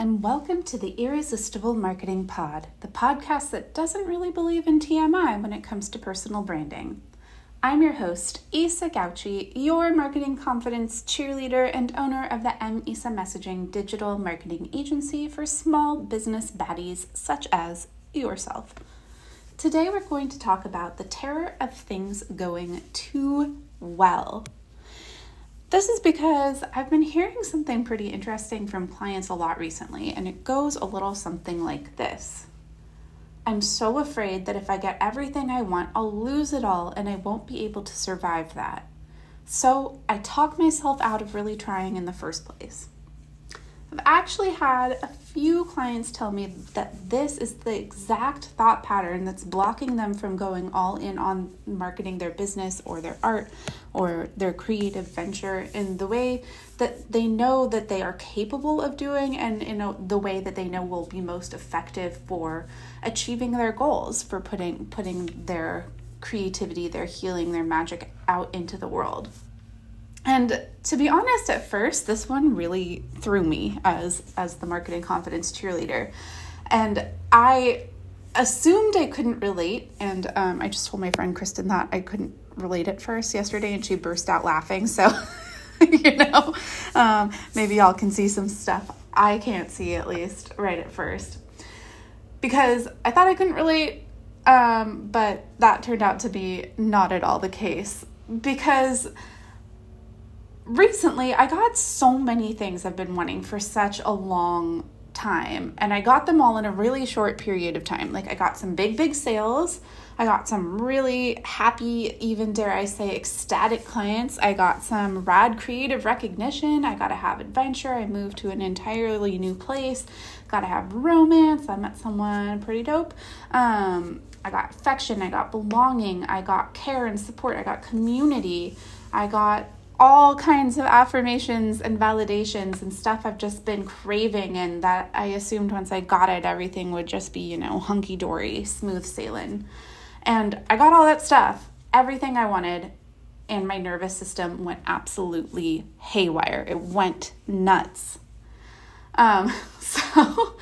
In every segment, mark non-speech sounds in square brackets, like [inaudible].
and welcome to the Irresistible Marketing Pod, the podcast that doesn't really believe in TMI when it comes to personal branding. I'm your host, Isa Gauchi, your marketing confidence cheerleader and owner of the M Isa Messaging digital marketing agency for small business baddies such as yourself. Today, we're going to talk about the terror of things going too well. This is because I've been hearing something pretty interesting from clients a lot recently, and it goes a little something like this I'm so afraid that if I get everything I want, I'll lose it all and I won't be able to survive that. So I talk myself out of really trying in the first place. I've actually had a few clients tell me that this is the exact thought pattern that's blocking them from going all in on marketing their business or their art or their creative venture in the way that they know that they are capable of doing and in a, the way that they know will be most effective for achieving their goals for putting putting their creativity, their healing, their magic out into the world. And to be honest, at first, this one really threw me as as the marketing confidence cheerleader, and I assumed I couldn't relate. And um, I just told my friend Kristen that I couldn't relate at first yesterday, and she burst out laughing. So, [laughs] you know, um, maybe y'all can see some stuff I can't see at least right at first, because I thought I couldn't relate, um, but that turned out to be not at all the case because recently I got so many things I've been wanting for such a long time and I got them all in a really short period of time. Like I got some big big sales. I got some really happy, even dare I say ecstatic clients. I got some rad creative recognition. I got to have adventure. I moved to an entirely new place. Got to have romance. I met someone pretty dope. Um, I got affection. I got belonging. I got care and support. I got community. I got all kinds of affirmations and validations and stuff I've just been craving, and that I assumed once I got it, everything would just be, you know, hunky dory, smooth sailing. And I got all that stuff, everything I wanted, and my nervous system went absolutely haywire. It went nuts. Um, [laughs] so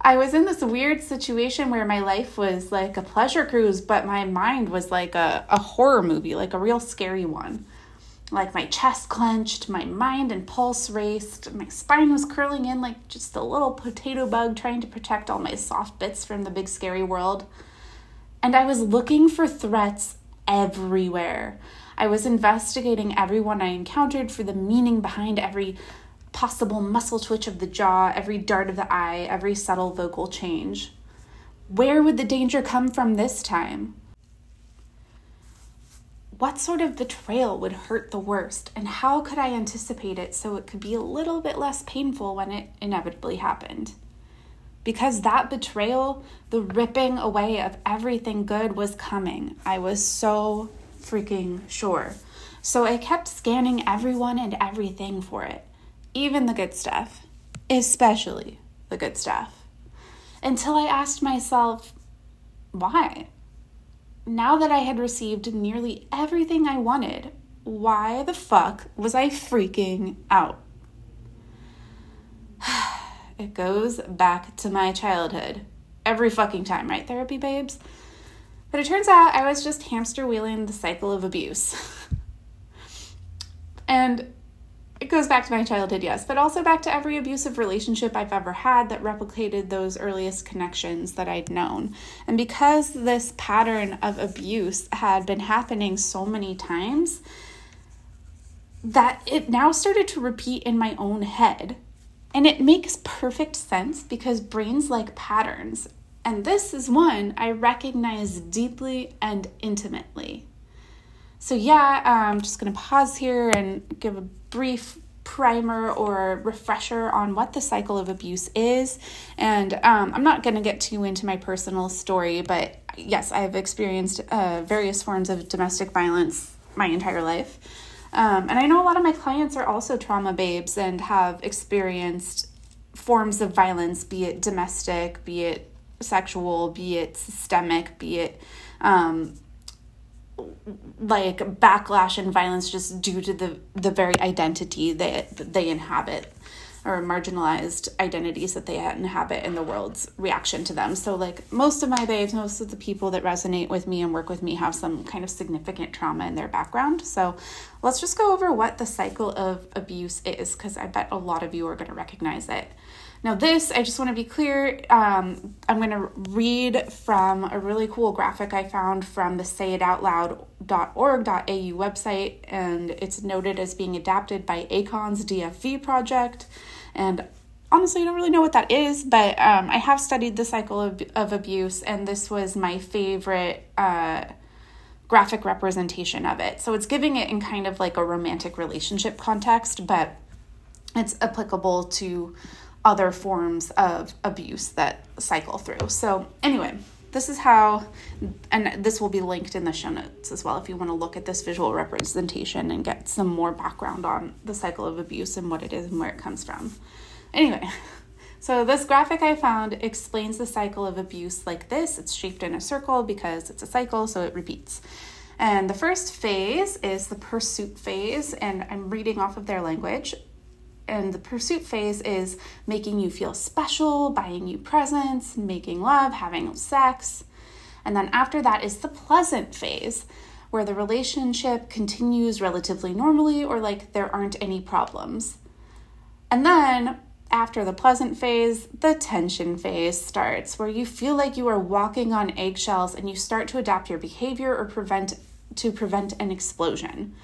I was in this weird situation where my life was like a pleasure cruise, but my mind was like a, a horror movie, like a real scary one like my chest clenched, my mind and pulse raced, my spine was curling in like just a little potato bug trying to protect all my soft bits from the big scary world. And I was looking for threats everywhere. I was investigating everyone I encountered for the meaning behind every possible muscle twitch of the jaw, every dart of the eye, every subtle vocal change. Where would the danger come from this time? What sort of betrayal would hurt the worst, and how could I anticipate it so it could be a little bit less painful when it inevitably happened? Because that betrayal, the ripping away of everything good, was coming. I was so freaking sure. So I kept scanning everyone and everything for it, even the good stuff, especially the good stuff, until I asked myself, why? Now that I had received nearly everything I wanted, why the fuck was I freaking out? [sighs] it goes back to my childhood. Every fucking time, right, therapy babes? But it turns out I was just hamster wheeling the cycle of abuse. [laughs] and it goes back to my childhood, yes, but also back to every abusive relationship I've ever had that replicated those earliest connections that I'd known. And because this pattern of abuse had been happening so many times, that it now started to repeat in my own head. And it makes perfect sense because brains like patterns. And this is one I recognize deeply and intimately. So, yeah, I'm just going to pause here and give a brief primer or refresher on what the cycle of abuse is. And um, I'm not going to get too into my personal story, but yes, I've experienced uh, various forms of domestic violence my entire life. Um, and I know a lot of my clients are also trauma babes and have experienced forms of violence, be it domestic, be it sexual, be it systemic, be it um, like backlash and violence just due to the the very identity that they inhabit. or marginalized identities that they inhabit in the world's reaction to them. So, like most of my babes, most of the people that resonate with me and work with me have some kind of significant trauma in their background. So, let's just go over what the cycle of abuse is because I bet a lot of you are going to recognize it. Now, this, I just want to be clear, um, I'm going to read from a really cool graphic I found from the sayitoutloud.org.au website, and it's noted as being adapted by ACON's DFV project. And honestly, I don't really know what that is, but um, I have studied the cycle of, of abuse, and this was my favorite. Uh, graphic representation of it. So it's giving it in kind of like a romantic relationship context, but it's applicable to other forms of abuse that cycle through. So, anyway, this is how, and this will be linked in the show notes as well if you want to look at this visual representation and get some more background on the cycle of abuse and what it is and where it comes from. Anyway, [laughs] so this graphic I found explains the cycle of abuse like this. It's shaped in a circle because it's a cycle, so it repeats. And the first phase is the pursuit phase, and I'm reading off of their language and the pursuit phase is making you feel special, buying you presents, making love, having sex. And then after that is the pleasant phase, where the relationship continues relatively normally or like there aren't any problems. And then after the pleasant phase, the tension phase starts, where you feel like you are walking on eggshells and you start to adapt your behavior or prevent to prevent an explosion.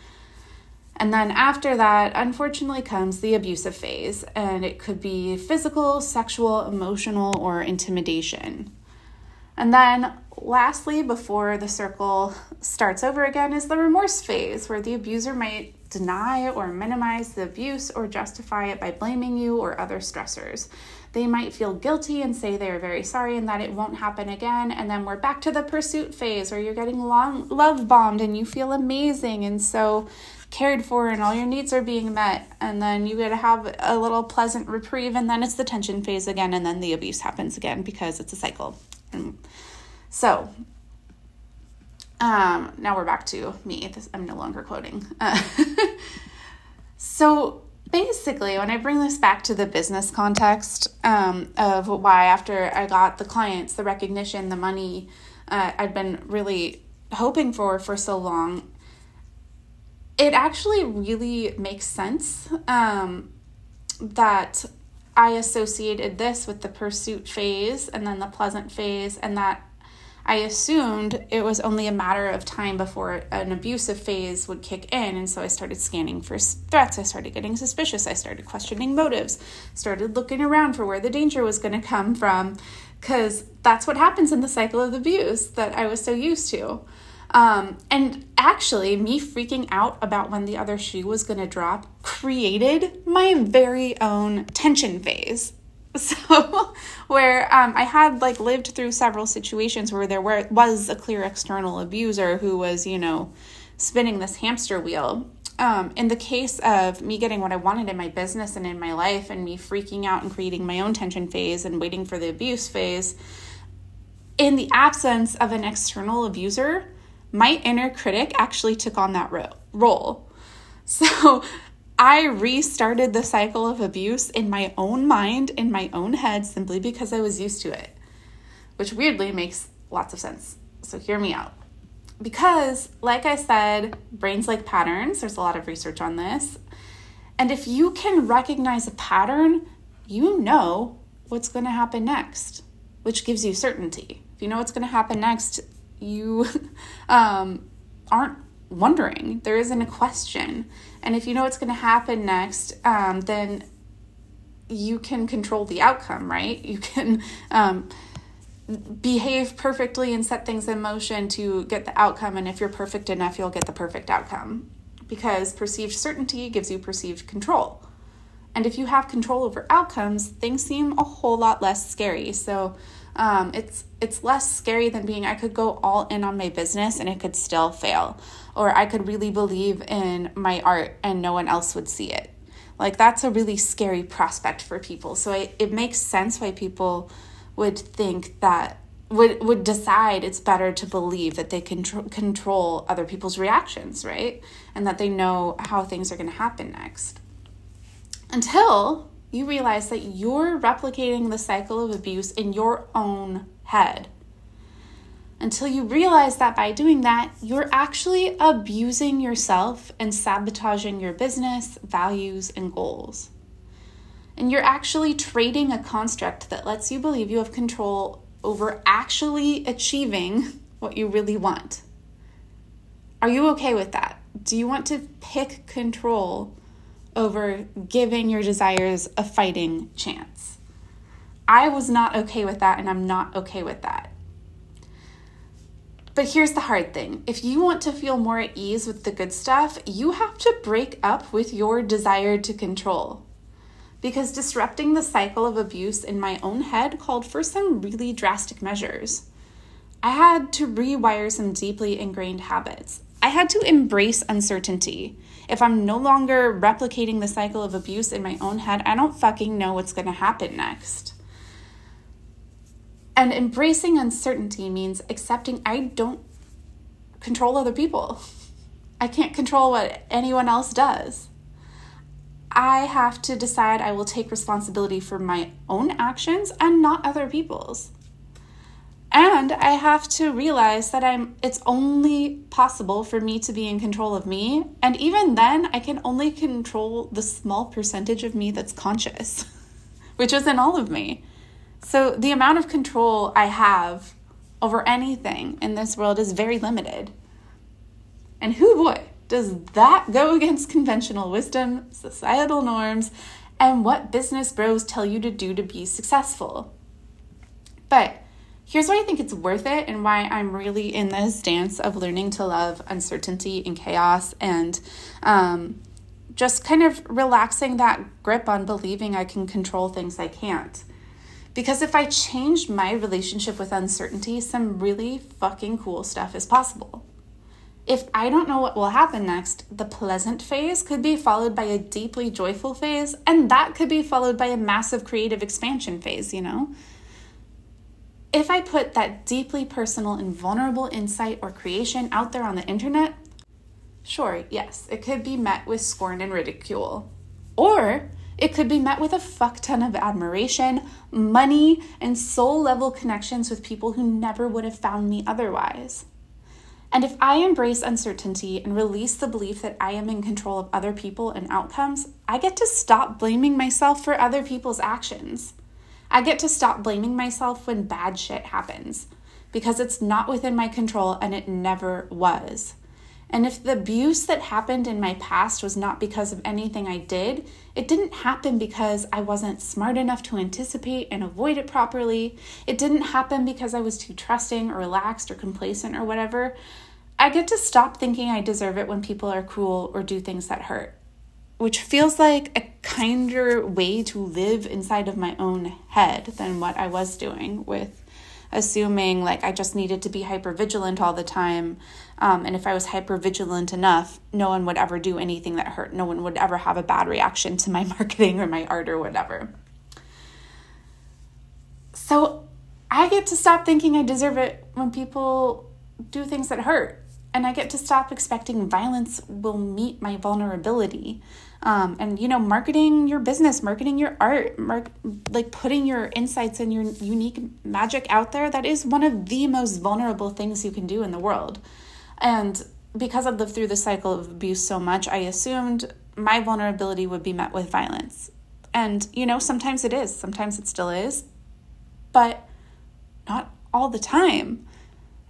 And then after that, unfortunately, comes the abusive phase, and it could be physical, sexual, emotional, or intimidation. And then, lastly, before the circle starts over again, is the remorse phase, where the abuser might deny or minimize the abuse or justify it by blaming you or other stressors. They might feel guilty and say they are very sorry and that it won't happen again. And then we're back to the pursuit phase where you're getting long, love bombed and you feel amazing and so cared for and all your needs are being met. And then you get to have a little pleasant reprieve and then it's the tension phase again and then the abuse happens again because it's a cycle. And so um, now we're back to me. This, I'm no longer quoting. Uh, [laughs] so basically, when I bring this back to the business context um, of why, after I got the clients, the recognition, the money uh, I'd been really hoping for for so long, it actually really makes sense um, that I associated this with the pursuit phase and then the pleasant phase, and that I assumed it was only a matter of time before an abusive phase would kick in. And so I started scanning for threats. I started getting suspicious. I started questioning motives, started looking around for where the danger was going to come from, because that's what happens in the cycle of abuse that I was so used to. Um, and actually, me freaking out about when the other shoe was going to drop created my very own tension phase. [laughs] So where um, i had like lived through several situations where there were was a clear external abuser who was you know spinning this hamster wheel. Um, in the case of me getting what i wanted in my business and in my life and me freaking out and creating my own tension phase and waiting for the abuse phase in the absence of an external abuser my inner critic actually took on that ro- role [laughs] so I restarted the cycle of abuse in my own mind, in my own head, simply because I was used to it, which weirdly makes lots of sense. So, hear me out. Because, like I said, brains like patterns, there's a lot of research on this. And if you can recognize a pattern, you know what's going to happen next, which gives you certainty. If you know what's going to happen next, you [laughs] um, aren't wondering. There isn't a question. And if you know what's going to happen next, um, then you can control the outcome, right? You can um, behave perfectly and set things in motion to get the outcome. And if you're perfect enough, you'll get the perfect outcome because perceived certainty gives you perceived control. And if you have control over outcomes, things seem a whole lot less scary. So um, it's it's less scary than being I could go all in on my business and it could still fail or I could really believe in my art and no one else would see it. Like that's a really scary prospect for people. So I, it makes sense why people would think that would would decide it's better to believe that they can tr- control other people's reactions, right? And that they know how things are going to happen next. Until you realize that you're replicating the cycle of abuse in your own head. Until you realize that by doing that, you're actually abusing yourself and sabotaging your business, values, and goals. And you're actually trading a construct that lets you believe you have control over actually achieving what you really want. Are you okay with that? Do you want to pick control over giving your desires a fighting chance? I was not okay with that, and I'm not okay with that. But here's the hard thing if you want to feel more at ease with the good stuff, you have to break up with your desire to control. Because disrupting the cycle of abuse in my own head called for some really drastic measures. I had to rewire some deeply ingrained habits. I had to embrace uncertainty. If I'm no longer replicating the cycle of abuse in my own head, I don't fucking know what's gonna happen next. And embracing uncertainty means accepting I don't control other people. I can't control what anyone else does. I have to decide I will take responsibility for my own actions and not other people's. And I have to realize that I'm it's only possible for me to be in control of me, and even then I can only control the small percentage of me that's conscious, [laughs] which isn't all of me. So the amount of control I have over anything in this world is very limited. And who boy, does that go against conventional wisdom, societal norms, and what business bros tell you to do to be successful? But Here's why I think it's worth it and why I'm really in this dance of learning to love uncertainty and chaos and um, just kind of relaxing that grip on believing I can control things I can't. Because if I change my relationship with uncertainty, some really fucking cool stuff is possible. If I don't know what will happen next, the pleasant phase could be followed by a deeply joyful phase, and that could be followed by a massive creative expansion phase, you know? If I put that deeply personal and vulnerable insight or creation out there on the internet, sure, yes, it could be met with scorn and ridicule. Or it could be met with a fuck ton of admiration, money, and soul level connections with people who never would have found me otherwise. And if I embrace uncertainty and release the belief that I am in control of other people and outcomes, I get to stop blaming myself for other people's actions. I get to stop blaming myself when bad shit happens because it's not within my control and it never was. And if the abuse that happened in my past was not because of anything I did, it didn't happen because I wasn't smart enough to anticipate and avoid it properly. It didn't happen because I was too trusting or relaxed or complacent or whatever. I get to stop thinking I deserve it when people are cruel or do things that hurt which feels like a kinder way to live inside of my own head than what I was doing with assuming like I just needed to be hyper vigilant all the time. Um, and if I was hyper vigilant enough, no one would ever do anything that hurt. No one would ever have a bad reaction to my [laughs] marketing or my art or whatever. So I get to stop thinking I deserve it when people do things that hurt. And I get to stop expecting violence will meet my vulnerability. Um, and you know marketing your business marketing your art like putting your insights and your unique magic out there that is one of the most vulnerable things you can do in the world. And because i've lived through the cycle of abuse so much i assumed my vulnerability would be met with violence. And you know sometimes it is sometimes it still is but not all the time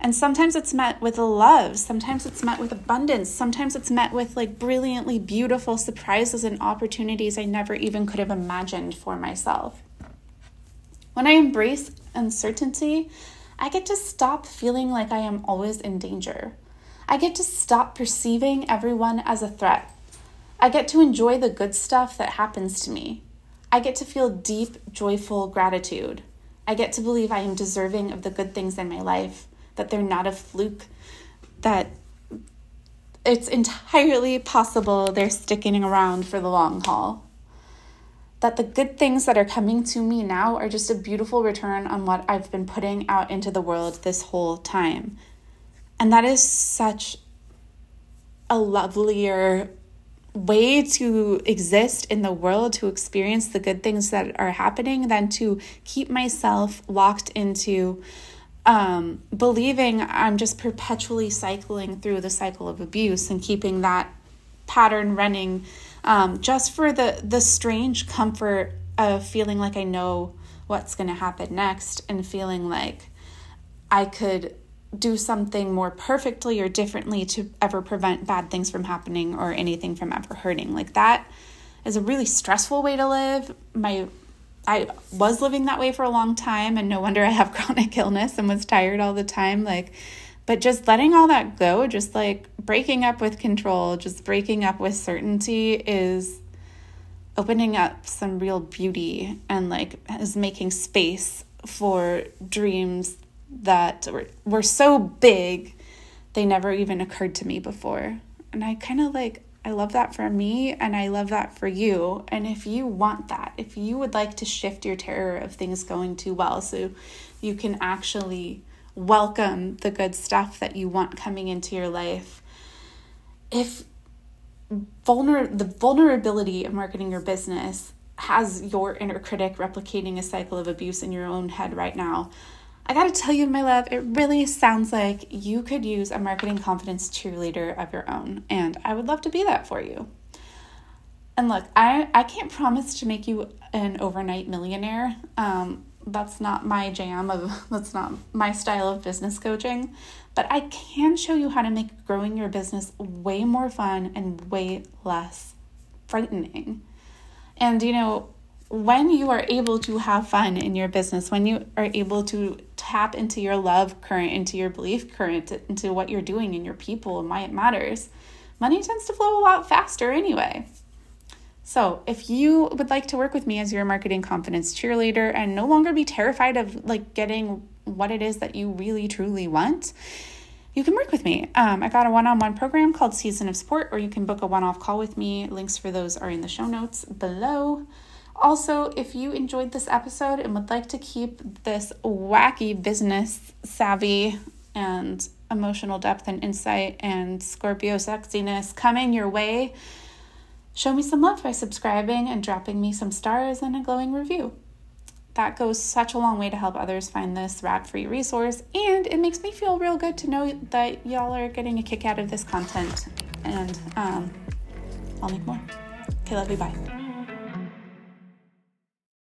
and sometimes it's met with love, sometimes it's met with abundance, sometimes it's met with like brilliantly beautiful surprises and opportunities I never even could have imagined for myself. When I embrace uncertainty, I get to stop feeling like I am always in danger. I get to stop perceiving everyone as a threat. I get to enjoy the good stuff that happens to me. I get to feel deep, joyful gratitude. I get to believe I am deserving of the good things in my life that they're not a fluke, that it's entirely possible they're sticking around for the long haul. That the good things that are coming to me now are just a beautiful return on what I've been putting out into the world this whole time. And that is such a lovelier way to exist in the world to experience the good things that are happening than to keep myself locked into um, believing I'm just perpetually cycling through the cycle of abuse and keeping that pattern running um, just for the the strange comfort of feeling like I know what's going to happen next and feeling like I could do something more perfectly or differently to ever prevent bad things from happening or anything from ever hurting. Like that is a really stressful way to live. My I was living that way for a long time and no wonder I have [laughs] chronic illness and was tired all the time like but just letting all that go, just like breaking up with control, just breaking up with certainty is opening up some real beauty and like is making space for dreams that were, were so big they never even occurred to me before. And I kind of like, I love that for me and I love that for you. And if you want that, if you would like to shift your terror of things going too well so you can actually welcome the good stuff that you want coming into your life, if vulner the vulnerability of marketing your business has your inner critic replicating a cycle of abuse in your own head right now, I gotta tell you, my love, it really sounds like you could use a marketing confidence cheerleader of your own, and I would love to be that for you. And look, I, I can't promise to make you an overnight millionaire. Um, that's not my jam of [laughs] that's not my style of business coaching but i can show you how to make growing your business way more fun and way less frightening and you know when you are able to have fun in your business, when you are able to tap into your love current, into your belief current, into what you're doing and your people and why it matters, money tends to flow a lot faster anyway. So, if you would like to work with me as your marketing confidence cheerleader and no longer be terrified of like getting what it is that you really truly want, you can work with me. Um, I got a one on one program called Season of Support, or you can book a one off call with me. Links for those are in the show notes below. Also, if you enjoyed this episode and would like to keep this wacky business savvy and emotional depth and insight and Scorpio sexiness coming your way, show me some love by subscribing and dropping me some stars and a glowing review. That goes such a long way to help others find this rat free resource, and it makes me feel real good to know that y'all are getting a kick out of this content. And um, I'll make more. Okay, love you. Bye.